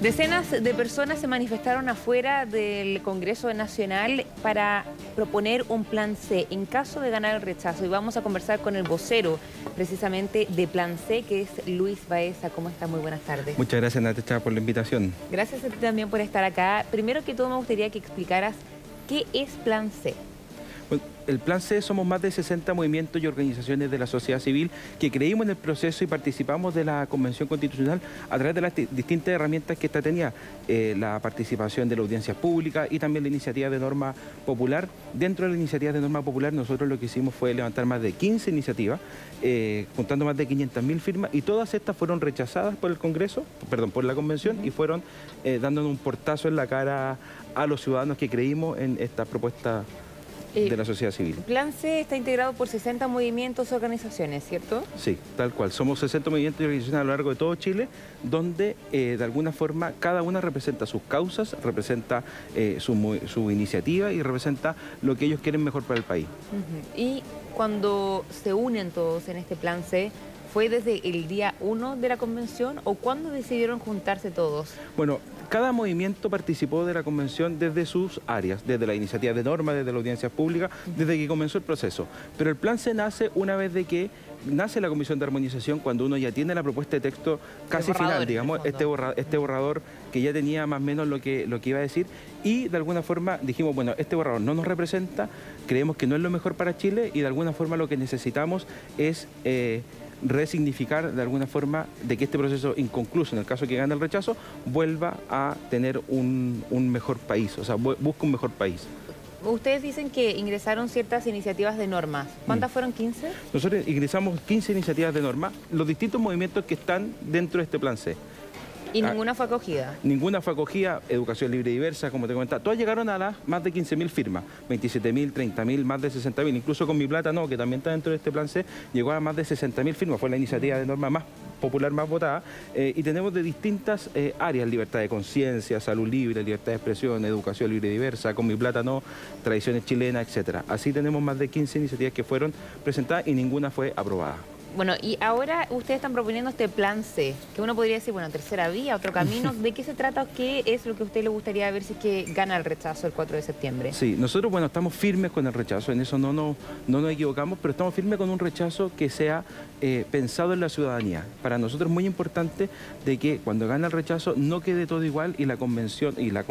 Decenas de personas se manifestaron afuera del Congreso Nacional para proponer un plan C en caso de ganar el rechazo. Y vamos a conversar con el vocero precisamente de Plan C, que es Luis Baeza. ¿Cómo está? Muy buenas tardes. Muchas gracias, Natecha, por la invitación. Gracias a ti también por estar acá. Primero que todo me gustaría que explicaras qué es Plan C el Plan C somos más de 60 movimientos y organizaciones de la sociedad civil que creímos en el proceso y participamos de la Convención Constitucional a través de las distintas herramientas que esta tenía, eh, la participación de la audiencia pública y también la iniciativa de norma popular. Dentro de la iniciativa de norma popular nosotros lo que hicimos fue levantar más de 15 iniciativas, eh, juntando más de 500.000 firmas y todas estas fueron rechazadas por el Congreso, perdón, por la Convención y fueron eh, dándonos un portazo en la cara a los ciudadanos que creímos en esta propuesta de la sociedad civil. Plan C está integrado por 60 movimientos y organizaciones, ¿cierto? Sí, tal cual. Somos 60 movimientos y organizaciones a lo largo de todo Chile, donde eh, de alguna forma cada una representa sus causas, representa eh, su, iniciativa y representa lo que ellos quieren mejor para el país. Y cuando se unen todos en este Plan C, ¿Fue desde el día 1 de la convención o cuándo decidieron juntarse todos? Bueno, cada movimiento participó de la convención desde sus áreas, desde la iniciativa de norma, desde la audiencia pública, desde que comenzó el proceso. Pero el plan se nace una vez de que nace la comisión de armonización cuando uno ya tiene la propuesta de texto casi final, digamos, este, este borrador que ya tenía más o menos lo que, lo que iba a decir y de alguna forma dijimos, bueno, este borrador no nos representa, creemos que no es lo mejor para Chile y de alguna forma lo que necesitamos es... Eh, resignificar de alguna forma de que este proceso inconcluso, en el caso que gane el rechazo, vuelva a tener un, mejor país, o sea, busca un mejor país. Ustedes dicen que ingresaron ciertas iniciativas de normas. ¿Cuántas mm. fueron? ¿15? Nosotros ingresamos 15 iniciativas de norma, los distintos movimientos que están dentro de este plan C. ¿Y ah, ninguna fue acogida? Ninguna fue acogida, educación libre y diversa, como te comentaba. Todas llegaron a las más de 15.000 firmas, 27.000, 30.000, más de 60.000. Incluso con Mi Plata No, que también está dentro de este plan C, llegó a más de 60.000 firmas. Fue la iniciativa de norma más popular, más votada. Eh, y tenemos de distintas eh, áreas, libertad de conciencia, salud libre, libertad de expresión, educación libre y diversa, con Mi Plata No, tradiciones chilenas, etc. Así tenemos más de 15 iniciativas que fueron presentadas y ninguna fue aprobada. Bueno, y ahora ustedes están proponiendo este plan C, que uno podría decir, bueno, tercera vía, otro camino. ¿De qué se trata? ¿Qué es lo que a usted le gustaría ver si es que gana el rechazo el 4 de septiembre? Sí, nosotros, bueno, estamos firmes con el rechazo, en eso no, no, no nos equivocamos, pero estamos firmes con un rechazo que sea eh, pensado en la ciudadanía. Para nosotros es muy importante de que cuando gana el rechazo no quede todo igual y la convención y, la,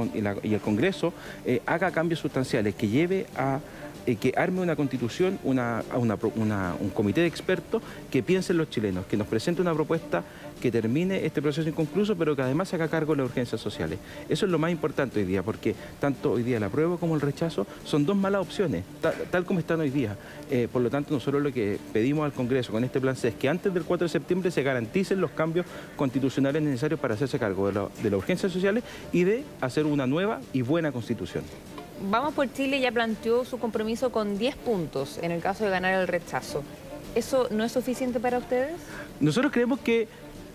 y, el Congreso eh, haga cambios sustanciales, que lleve a eh, que arme una constitución, un comité de expertos que piensen los chilenos, que nos presente una propuesta que termine este proceso inconcluso, pero que además haga cargo de las urgencias sociales. Eso es lo más importante hoy día, porque tanto hoy día la prueba como el rechazo son dos malas opciones, tal, como están hoy día. Eh, por lo tanto, nosotros lo que pedimos al Congreso con este plan es que antes del 4 de septiembre se garanticen los cambios constitucionales necesarios para hacerse cargo de las urgencias sociales y de hacer una nueva y buena constitución. Vamos por Chile ya planteó su compromiso con 10 puntos en el caso de ganar el rechazo. ¿Eso no es suficiente para ustedes? Nosotros creemos que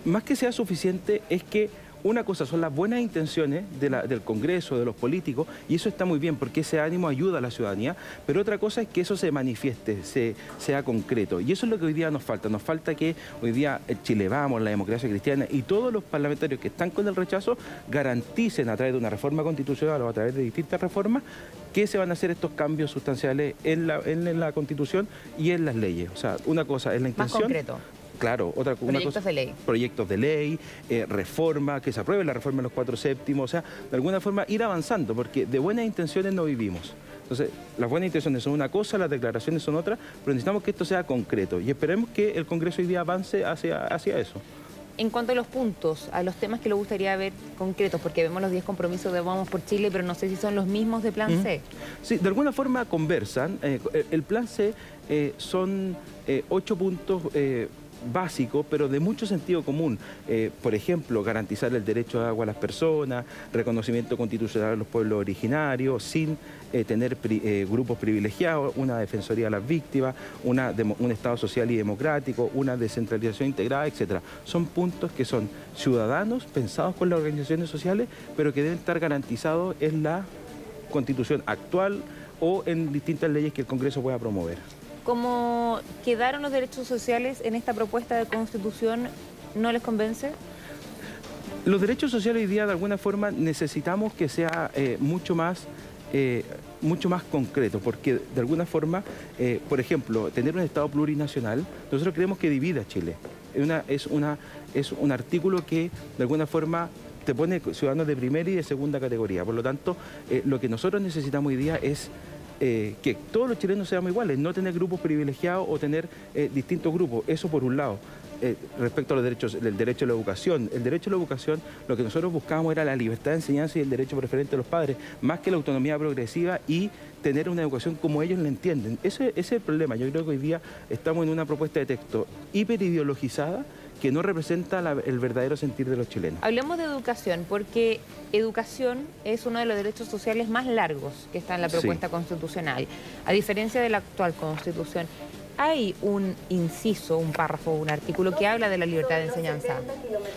más que sea suficiente es que una cosa son las buenas intenciones del Congreso, de los políticos, y eso está muy bien porque ese ánimo ayuda a la ciudadanía, pero otra cosa es que eso se manifieste, sea concreto. Y eso es lo que hoy día nos falta. Nos falta que hoy día el Chile Vamos, la democracia cristiana y todos los parlamentarios que están con el rechazo garanticen a través de una reforma constitucional o a través de distintas reformas que se van a hacer estos cambios sustanciales en la, en la Constitución y en las leyes. O sea, una cosa es la intención. Más concreto. Claro, otra proyectos de ley. Proyectos de ley, eh, reforma, que se apruebe la reforma en los cuatro séptimos, o sea, de alguna forma ir avanzando, porque de buenas intenciones no vivimos. Entonces, las buenas intenciones son una cosa, las declaraciones son otra, pero necesitamos que esto sea concreto y esperemos que el Congreso hoy día avance hacia, hacia eso. En cuanto a los puntos, a los temas que le gustaría ver concretos, porque vemos los 10 compromisos de Vamos por Chile, pero no sé si son los mismos de Plan C. Sí, de alguna forma conversan. Eh, el Plan C eh, son ocho puntos básico, pero de mucho sentido común. Eh, por ejemplo, garantizar el derecho a agua a las personas, reconocimiento constitucional a los pueblos originarios, sin eh, tener eh, grupos privilegiados, una defensoría a las víctimas, una, un Estado social y democrático, una descentralización integrada, etc. Son puntos que son ciudadanos pensados por las organizaciones sociales, pero que deben estar garantizados en la constitución actual o en distintas leyes que el Congreso pueda promover. ¿Cómo quedaron los derechos sociales en esta propuesta de constitución no les convence? Los derechos sociales hoy día de alguna forma necesitamos que sea eh, mucho más... Eh, mucho más concreto, porque de alguna forma, eh, por ejemplo, tener un Estado plurinacional, nosotros creemos que divide a Chile. Una, es, una, es un artículo que de alguna forma te pone ciudadanos de primera y de segunda categoría. Por lo tanto, lo que nosotros necesitamos hoy día es que todos los chilenos seamos iguales, no tener grupos privilegiados o tener distintos grupos. Eso por un lado. Eh, respecto a los derechos, el derecho a la educación. El derecho a la educación, lo que nosotros buscábamos era la libertad de enseñanza y el derecho preferente de los padres, más que la autonomía progresiva y tener una educación como ellos la entienden. Ese, ese es el problema. Yo creo que hoy día estamos en una propuesta de texto hiperideologizada que no representa el verdadero sentir de los chilenos. Hablemos de educación, porque educación es uno de los derechos sociales más largos que está en la propuesta constitucional, a diferencia de la actual constitución hay un inciso, un párrafo, un artículo que habla de la libertad de enseñanza.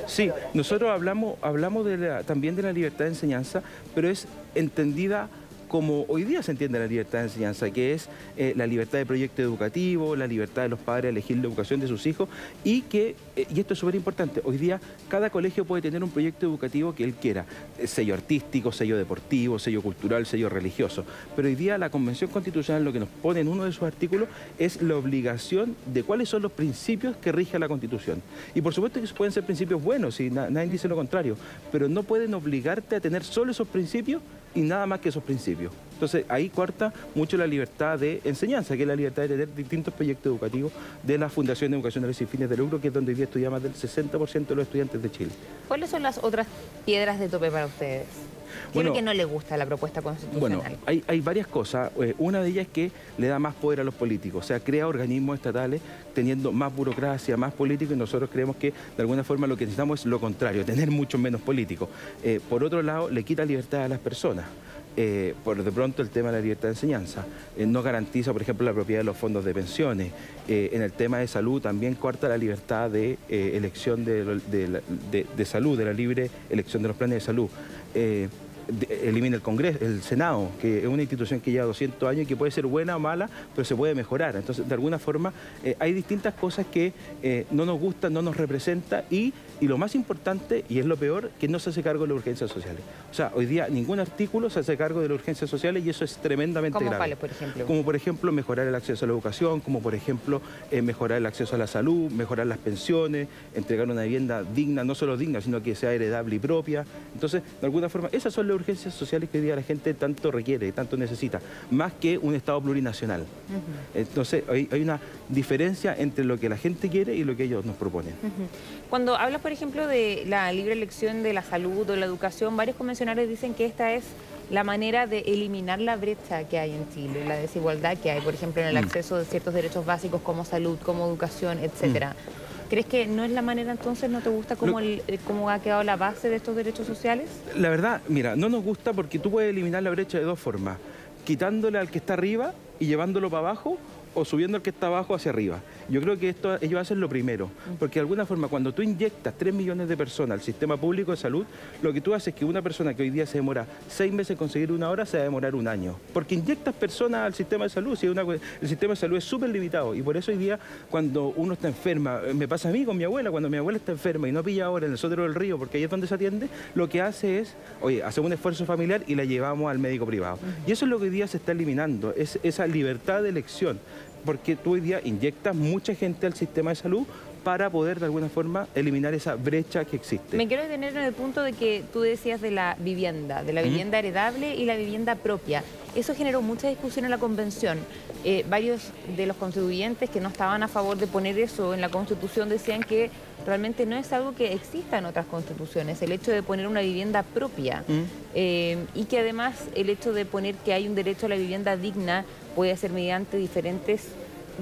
Sí, nosotros hablamos, hablamos también de la libertad de enseñanza, pero es entendida como hoy día se entiende la libertad de enseñanza, que es eh, la libertad de proyecto educativo, la libertad de los padres a elegir la educación de sus hijos y que, eh, y esto es súper importante, hoy día cada colegio puede tener un proyecto educativo que él quiera, eh, sello artístico, sello deportivo, sello cultural, sello religioso, pero hoy día la Convención Constitucional lo que nos pone en uno de sus artículos es la obligación de cuáles son los principios que rige la Constitución. Y por supuesto que pueden ser principios buenos, y nadie dice lo contrario, pero no pueden obligarte a tener solo esos principios y nada más que esos principios. Entonces ahí cuarta mucho la libertad de enseñanza, que es la libertad de tener distintos proyectos educativos de la Fundación de Educación de sin fines de lucro, que es donde hoy día estudia más del 60% de los estudiantes de Chile. ¿Cuáles son las otras piedras de tope para ustedes? ¿Qué es que no le gusta la propuesta constitucional? Bueno, hay, hay varias cosas. Eh, una de ellas es que le da más poder a los políticos, o sea, crea organismos estatales teniendo más burocracia, más político, y nosotros creemos que de alguna forma lo que necesitamos es lo contrario, tener mucho menos políticos. Eh, por otro lado, le quita libertad a las personas. Eh, por de pronto el tema de la libertad de enseñanza. no garantiza, por ejemplo, la propiedad de los fondos de pensiones. en el tema de salud también corta la libertad de elección de, de, salud, de la libre elección de los planes de salud elimina el Congreso, el Senado, que es una institución que lleva 200 años y que puede ser buena o mala, pero se puede mejorar. Entonces, de alguna forma, eh, hay distintas cosas que eh, no nos gustan, no nos representan y y lo más importante, y es lo peor, que no se hace cargo de las urgencias sociales. O sea, hoy día ningún artículo se hace cargo de las urgencias sociales y eso es tremendamente ¿Cómo grave. Cuáles, por ejemplo? Como por ejemplo mejorar el acceso a la educación, como por ejemplo eh, mejorar el acceso a la salud, mejorar las pensiones, entregar una vivienda digna, no solo digna, sino que sea heredable y propia. Entonces, de alguna forma, esas son las urgencias sociales que hoy día la gente tanto requiere, tanto necesita, más que un Estado plurinacional. Entonces, hay, una diferencia entre lo que la gente quiere y lo que ellos nos proponen. Cuando hablas, por ejemplo, de la libre elección de la salud o la educación, varios convencionales dicen que esta es la manera de eliminar la brecha que hay en Chile, la desigualdad que hay, por ejemplo, en el mm. acceso de ciertos derechos básicos como salud, como educación, etcétera. Mm. ¿Crees que no es la manera entonces, no te gusta cómo, eh, cómo ha quedado la base de estos derechos sociales? La verdad, mira, no nos gusta porque tú puedes eliminar la brecha de dos formas, quitándole al que está arriba y llevándolo para abajo o subiendo el que está abajo hacia arriba. Yo creo que esto ellos hacen lo primero, porque de alguna forma cuando tú inyectas 3 millones de personas al sistema público de salud, lo que tú haces es que una persona que hoy día se demora 6 meses en conseguir una hora, se va a demorar un año. Porque inyectas personas al sistema de salud, si una, el sistema de salud es súper limitado y por eso hoy día cuando uno está enferma, eh, me pasa a mí con mi abuela, cuando mi abuela está enferma y no pilla ahora en el sótero del río, porque ahí es donde se atiende, lo que hace es, oye, hacemos un esfuerzo familiar y la llevamos al médico privado. Y eso es lo que hoy día se está eliminando, es esa libertad de elección porque tú hoy día inyectas mucha gente al sistema de salud para poder de alguna forma eliminar esa brecha que existe. Me quiero detener en el punto de que tú decías de la vivienda, de la vivienda heredable y la vivienda propia. Eso generó mucha discusión en la convención. Eh, varios de los constituyentes que no estaban a favor de poner eso en la constitución decían que realmente no es algo que exista en otras constituciones, el hecho de poner una vivienda propia eh, y que además el hecho de poner que hay un derecho a la vivienda digna puede ser mediante diferentes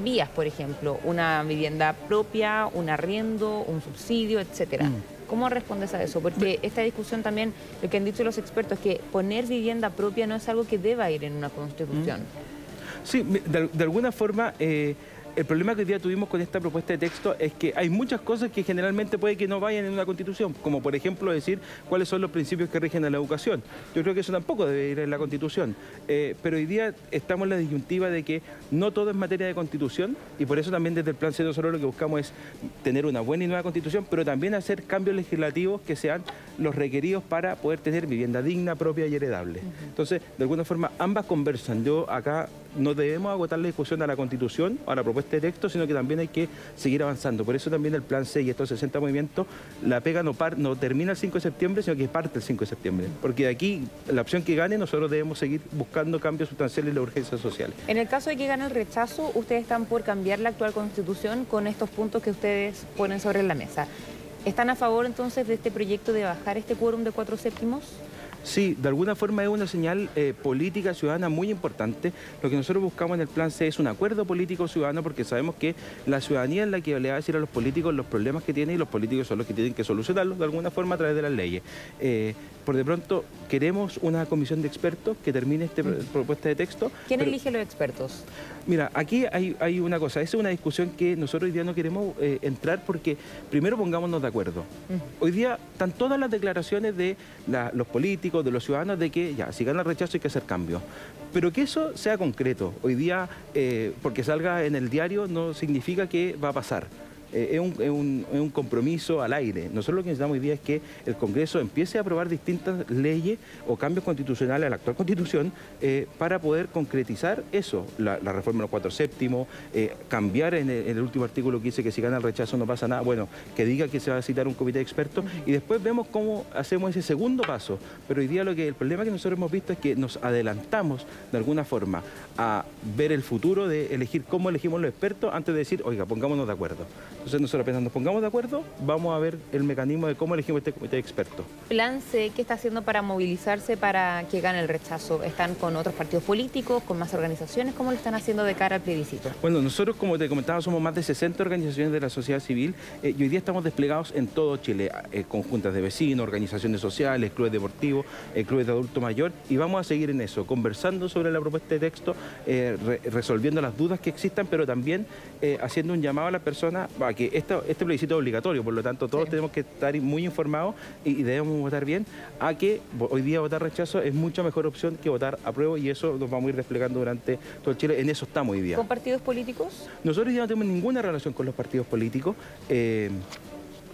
vías, por ejemplo, una vivienda propia, un arriendo, un subsidio, etcétera. Mm. ¿Cómo respondes a eso? Porque esta discusión también, lo que han dicho los expertos, es que poner vivienda propia no es algo que deba ir en una constitución. Mm. Sí, de, alguna forma... Eh, el problema que hoy día tuvimos con esta propuesta de texto es que hay muchas cosas que generalmente puede que no vayan en una constitución, como por ejemplo decir cuáles son los principios que rigen a la educación. Yo creo que eso tampoco debe ir en la constitución. Eh, pero hoy día estamos en la disyuntiva de que no todo es materia de constitución y por eso también desde el Plan C solo lo que buscamos es tener una buena y nueva constitución, pero también hacer cambios legislativos que sean los requeridos para poder tener vivienda digna, propia y heredable. Entonces, de alguna forma, ambas conversan. Yo acá no debemos agotar la discusión a la Constitución o a la propuesta de texto, sino que también hay que seguir avanzando. Por eso también el Plan C y estos 60 movimientos, la pega no, no termina el 5 de septiembre, sino que parte el 5 de septiembre. Porque de aquí, la opción que gane, nosotros debemos seguir buscando cambios sustanciales en la urgencia social. En el caso de que gane el rechazo, ustedes están por cambiar la actual Constitución con estos puntos que ustedes ponen sobre la mesa. ¿Están a favor entonces de este proyecto de bajar este quórum de cuatro séptimos? Sí, de alguna forma es una señal eh, política ciudadana muy importante. Lo que nosotros buscamos en el plan C es un acuerdo político ciudadano porque sabemos que la ciudadanía es la que le va a decir a los políticos los problemas que tienen y los políticos son los que tienen que solucionarlos de alguna forma a través de las leyes. Eh, por de pronto queremos una comisión de expertos que termine esta propuesta de texto. ¿Quién elige los expertos? Mira, aquí hay, una cosa, esa es una discusión que nosotros hoy día no queremos eh, entrar porque primero pongámonos de acuerdo. Hoy día están todas las declaraciones de los políticos, de los ciudadanos, de que ya, si gana el rechazo hay que hacer cambios. Pero que eso sea concreto. Hoy día, eh, porque salga en el diario, no significa que va a pasar. Eh, es, un, compromiso al aire. Nosotros lo que necesitamos hoy día es que el Congreso empiece a aprobar distintas leyes o cambios constitucionales a la actual Constitución eh, para poder concretizar eso, la, reforma de los cuatro séptimos, eh, cambiar en el, último artículo que dice que si gana el rechazo no pasa nada, bueno, que diga que se va a citar un comité de expertos y después vemos cómo hacemos ese segundo paso. Pero hoy día lo que el problema que nosotros hemos visto es que nos adelantamos de alguna forma a ver el futuro de elegir cómo elegimos los expertos antes de decir, oiga, pongámonos de acuerdo. Entonces nosotros apenas nos pongamos de acuerdo, vamos a ver el mecanismo de cómo elegimos este comité de expertos. Plan C, ¿qué está haciendo para movilizarse para que gane el rechazo? ¿Están con otros partidos políticos, con más organizaciones? ¿Cómo lo están haciendo de cara al plebiscito? Bueno, nosotros, como te comentaba, somos más de 60 organizaciones de la sociedad civil eh, y hoy día estamos desplegados en todo Chile, eh, conjuntas de vecinos, organizaciones sociales, clubes deportivos, eh, clubes de adulto mayor y vamos a seguir en eso, conversando sobre la propuesta de texto, resolviendo las dudas que existan, pero también haciendo un llamado a las personas que este plebiscito es obligatorio, por lo tanto todos tenemos que estar muy informados y, debemos votar bien, a que hoy día votar rechazo es mucha mejor opción que votar apruebo y eso nos vamos a ir desplegando durante todo Chile, en eso estamos hoy día. ¿Con partidos políticos? Nosotros ya no tenemos ninguna relación con los partidos políticos. Eh,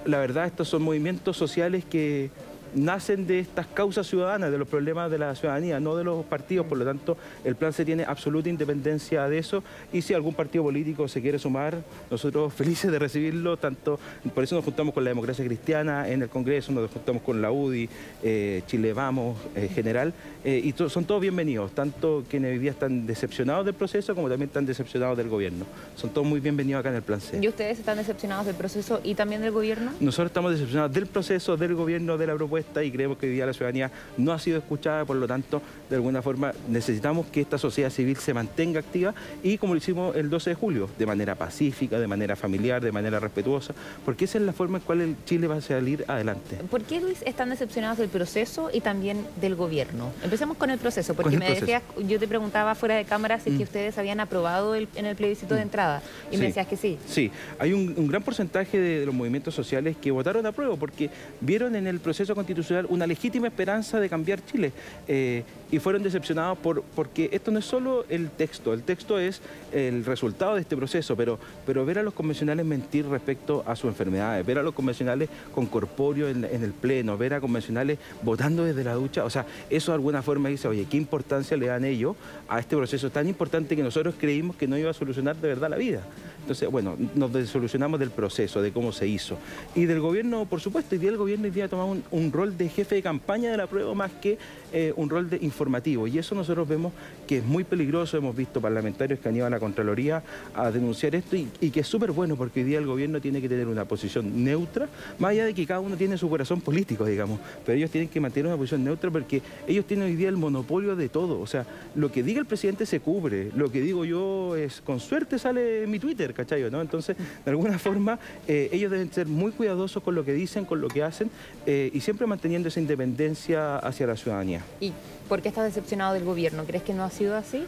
la verdad, estos son movimientos sociales que nacen de estas causas ciudadanas, de los problemas de la ciudadanía, no de los partidos, por lo tanto el plan se tiene absoluta independencia de eso y si algún partido político se quiere sumar, nosotros felices de recibirlo, tanto por eso nos juntamos con la democracia cristiana en el Congreso, nos juntamos con la UDI, eh, Chile Vamos, eh, general, eh, y son todos bienvenidos, tanto quienes hoy día están decepcionados del proceso como también están decepcionados del gobierno. Son todos muy bienvenidos acá en el plan C. ¿Y ustedes están decepcionados del proceso y también del gobierno? Nosotros estamos decepcionados del proceso, del gobierno, de la propuesta y creemos que hoy día la ciudadanía no ha sido escuchada, por lo tanto, de alguna forma necesitamos que esta sociedad civil se mantenga activa y como lo hicimos el 12 de julio, de manera pacífica, de manera familiar, de manera respetuosa, porque esa es la forma en cual el Chile va a salir adelante. ¿Por qué, Luis, están decepcionados del proceso y también del gobierno? Empecemos con el proceso, porque me decías, yo te preguntaba fuera de cámara si que mm. ustedes habían aprobado en el plebiscito de mm. entrada y me decías que sí. Sí, hay un, un gran porcentaje de, los movimientos sociales que votaron a prueba porque vieron en el proceso constitucional una legítima esperanza de cambiar Chile. Eh, y fueron decepcionados por, porque esto no es solo el texto, el texto es el resultado de este proceso, pero, pero ver a los convencionales mentir respecto a sus enfermedades, ver a los convencionales con corpóreo en, el pleno, ver a convencionales votando desde la ducha, o sea, eso de alguna forma dice, oye, ¿qué importancia le dan ellos a este proceso tan importante que nosotros creímos que no iba a solucionar de verdad la vida? Entonces, bueno, nos solucionamos del proceso, de cómo se hizo. Y del gobierno, por supuesto, y día el gobierno hoy día ha tomado un, rol de jefe de campaña de la prueba más que eh, un rol de informativo. Y eso nosotros vemos que es muy peligroso. Hemos visto parlamentarios que han ido a la Contraloría a denunciar esto y, que es súper bueno porque hoy día el gobierno tiene que tener una posición neutra, más allá de que cada uno tiene su corazón político, digamos. Pero ellos tienen que mantener una posición neutra porque ellos tienen hoy día el monopolio de todo. O sea, lo que diga el presidente se cubre. Lo que digo yo es, con suerte sale mi Twitter. ¿no? Entonces, de alguna forma, eh, ellos deben ser muy cuidadosos con lo que dicen, con lo que hacen eh, y siempre manteniendo esa independencia hacia la ciudadanía. ¿Y por qué estás decepcionado del gobierno? ¿Crees que no ha sido así?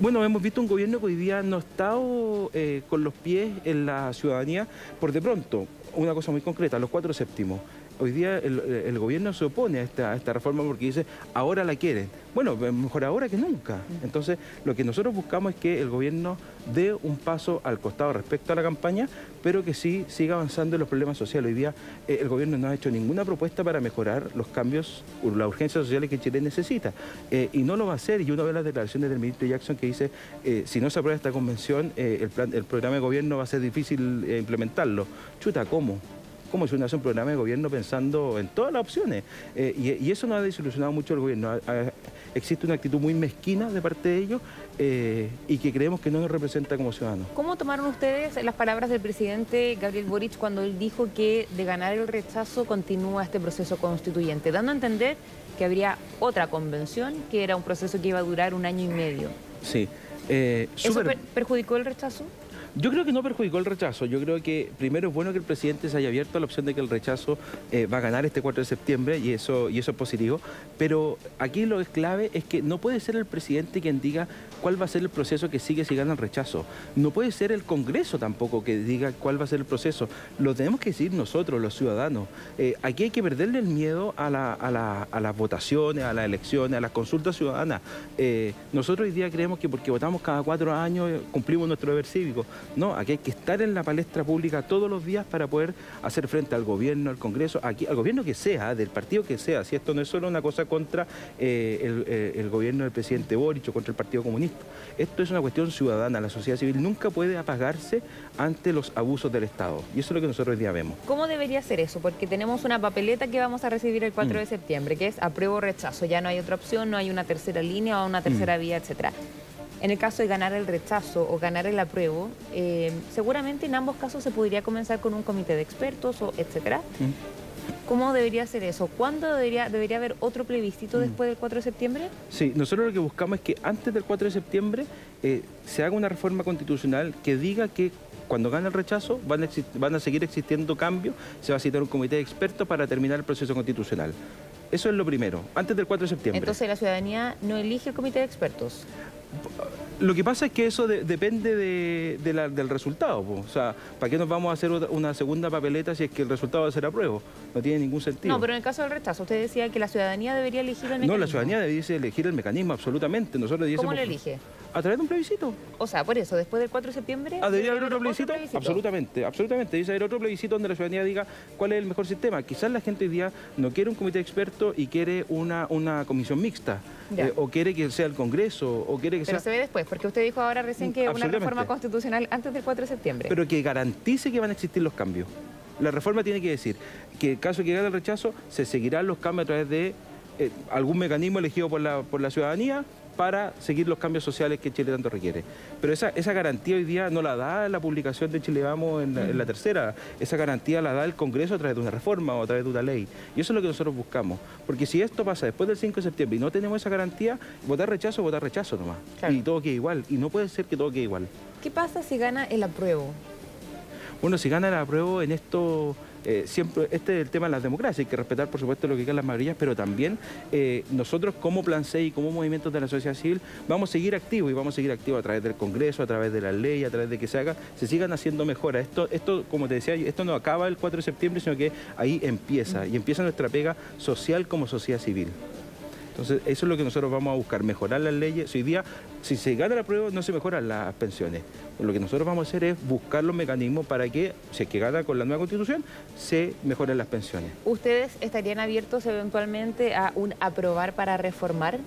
Bueno, hemos visto un gobierno que hoy día no ha estado eh, con los pies en la ciudadanía por de pronto. Una cosa muy concreta, los cuatro séptimos hoy día el, gobierno se opone a esta, esta, reforma porque dice, ahora la quieren. Bueno, mejor ahora que nunca. Entonces, lo que nosotros buscamos es que el gobierno dé un paso al costado respecto a la campaña, pero que sí siga avanzando en los problemas sociales. Hoy día eh, el gobierno no ha hecho ninguna propuesta para mejorar los cambios, las urgencias sociales que Chile necesita. Eh, y no lo va a hacer. Y uno ve las declaraciones del ministro Jackson que dice, eh, si no se aprueba esta convención, el, plan, el programa de gobierno va a ser difícil implementarlo. Chuta, ¿cómo? Cómo se hace un programa de gobierno pensando en todas las opciones. Eh, y, eso no ha desilusionado mucho al gobierno. existe una actitud muy mezquina de parte de ellos eh, y que creemos que no nos representa como ciudadanos. ¿Cómo tomaron ustedes las palabras del presidente Gabriel Boric cuando él dijo que de ganar el rechazo continúa este proceso constituyente, dando a entender que habría otra convención, que era un proceso que iba a durar un año y medio? Sí. Eh, ¿Eso perjudicó el rechazo? Yo creo que no perjudicó el rechazo. Yo creo que primero es bueno que el presidente se haya abierto a la opción de que el rechazo eh, va a ganar este 4 de septiembre y eso, y eso es positivo. Pero aquí lo que es clave es que no puede ser el presidente quien diga cuál va a ser el proceso que sigue si gana el rechazo. No puede ser el Congreso tampoco que diga cuál va a ser el proceso. Lo tenemos que decir nosotros, los ciudadanos. Eh, aquí hay que perderle el miedo a, las votaciones, a las elecciones, a las consultas ciudadanas. Eh, nosotros hoy día creemos que porque votamos cada cuatro años cumplimos nuestro deber cívico. No, aquí hay que estar en la palestra pública todos los días para poder hacer frente al gobierno, al Congreso, aquí, al gobierno que sea, del partido que sea. Si esto no es solo una cosa contra eh, eh, el, gobierno del presidente Boric o contra el Partido Comunista. Esto es una cuestión ciudadana. La sociedad civil nunca puede apagarse ante los abusos del Estado. Y eso es lo que nosotros hoy día vemos. ¿Cómo debería ser eso? Porque tenemos una papeleta que vamos a recibir el 4 de mm. septiembre, que es apruebo o rechazo. Ya no hay otra opción, no hay una tercera línea o una tercera mm. vía, etcétera. En el caso de ganar el rechazo o ganar el apruebo, eh, seguramente en ambos casos se podría comenzar con un comité de expertos, o etcétera. Mm. ¿Cómo debería ser eso? ¿Cuándo debería, debería haber otro plebiscito mm. después del 4 de septiembre? Sí, nosotros lo que buscamos es que antes del 4 de septiembre eh, se haga una reforma constitucional que diga que cuando gane el rechazo van a, van a seguir existiendo cambios, se va a citar un comité de expertos para terminar el proceso constitucional. Eso es lo primero, antes del 4 de septiembre. Entonces la ciudadanía no elige el comité de expertos. Lo que pasa es que eso depende del resultado. O sea, ¿para qué nos vamos a hacer una segunda papeleta si es que el resultado va a ser apruebo? No tiene ningún sentido. No, pero en el caso del rechazo, usted decía que la ciudadanía debería elegir el mecanismo. No, la ciudadanía debería elegir el mecanismo, absolutamente. Nosotros ¿Cómo lo elige? A través de un plebiscito. O sea, por eso, después del 4 de septiembre... Ah, ¿Debería haber otro plebiscito? Absolutamente, absolutamente. Dice haber otro plebiscito donde la ciudadanía diga cuál es el mejor sistema. Quizás la gente hoy día no quiere un comité de expertos y quiere una, una comisión mixta. Eh, o quiere que sea el Congreso, o quiere que Pero se ve después, porque usted dijo ahora recién que una reforma constitucional antes del 4 de septiembre. Pero que garantice que van a existir los cambios. La reforma tiene que decir que en caso de que gane el rechazo, se seguirán los cambios a través de eh, algún mecanismo elegido por la, por la ciudadanía para seguir los cambios sociales que Chile tanto requiere. Pero esa, esa garantía hoy día no la da la publicación de Chile Vamos en la, tercera, esa garantía la da el Congreso a través de una reforma o a través de una ley. Y eso es lo que nosotros buscamos. Porque si esto pasa después del 5 de septiembre y no tenemos esa garantía, votar rechazo, votar rechazo nomás. Y todo queda igual. Y no puede ser que todo quede igual. ¿Qué pasa si gana el apruebo? Bueno, si gana el apruebo en esto eh, siempre, este es el tema de la democracia, hay que respetar por supuesto lo que quedan las mayorías, pero también eh, nosotros como Plan C y como movimientos de la sociedad civil vamos a seguir activos y vamos a seguir activos a través del Congreso, a través de la ley, a través de que se haga, se sigan haciendo mejoras. Esto, esto, como te decía, esto no acaba el 4 de septiembre, sino que ahí empieza, y empieza nuestra pega social como sociedad civil. Entonces, eso es lo que nosotros vamos a buscar, mejorar las leyes. hoy día, si se gana la prueba, no se mejoran las pensiones. Lo que nosotros vamos a hacer es buscar los mecanismos para que, si es que gana con la nueva constitución, se mejoren las pensiones. ¿Ustedes estarían abiertos eventualmente a un aprobar para reformar?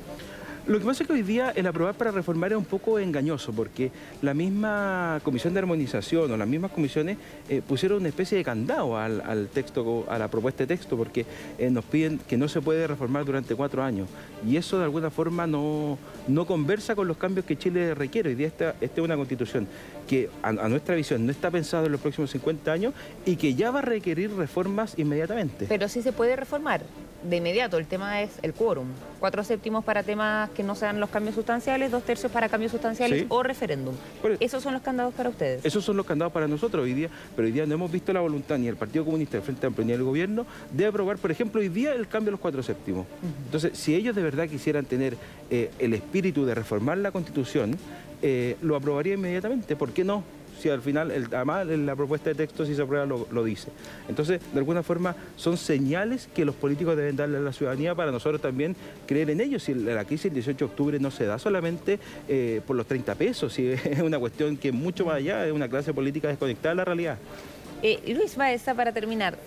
Lo que pasa es que hoy día el aprobar para reformar es un poco engañoso porque la misma comisión de armonización o las mismas comisiones eh, pusieron una especie de candado al, texto, a la propuesta de texto porque eh, nos piden que no se puede reformar durante cuatro años y eso de alguna forma no, no conversa con los cambios que Chile requiere. Hoy día esta, es una constitución que a, nuestra visión no está pensada en los próximos 50 años y que ya va a requerir reformas inmediatamente. Pero sí se puede reformar de inmediato, el tema es el quórum. cuatro séptimos para temas que no sean los cambios sustanciales, dos tercios para cambios sustanciales Sí. o referéndum. Por- Esos son los candados para ustedes. Esos son los candados para nosotros hoy día, pero hoy día no hemos visto la voluntad ni del Partido Comunista del Frente Amplio ni del Gobierno de aprobar, por ejemplo, hoy día el cambio de los cuatro séptimos. Entonces, si ellos de verdad quisieran tener eh, el espíritu de reformar la Constitución, eh, lo aprobaría inmediatamente. ¿Por qué no? Si al final, el, además la propuesta de texto, si se aprueba, lo, lo dice. Entonces, de alguna forma, son señales que los políticos deben darle a la ciudadanía para nosotros también creer en ellos. Si la crisis del 18 de octubre no se da solamente eh, por los 30 pesos, si es una cuestión que mucho más allá, es una clase política desconectada de la realidad. Eh, Luis Baeza, para terminar,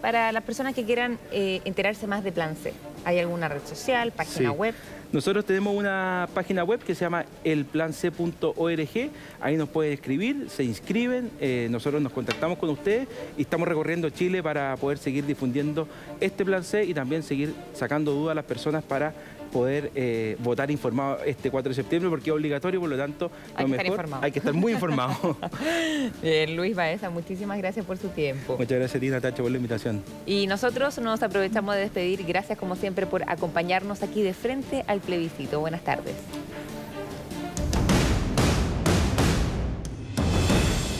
para las personas que quieran eh, enterarse más de Plan C, ¿hay alguna red social, página Sí. web? Nosotros tenemos una página web que se llama elplanc.org, ahí nos pueden escribir, se inscriben, eh, nosotros nos contactamos con ustedes y estamos recorriendo Chile para poder seguir difundiendo este plan C y también seguir sacando dudas a las personas para poder eh, votar informado este 4 de septiembre porque es obligatorio, por lo tanto, Hay lo que estar mejor informado. hay que estar muy informado. Bien, Luis Baeza, muchísimas gracias por su tiempo. Muchas gracias, Tina Tacho, por la invitación. Y nosotros nos aprovechamos de despedir. Gracias como siempre por acompañarnos aquí de frente al plebiscito. Buenas tardes.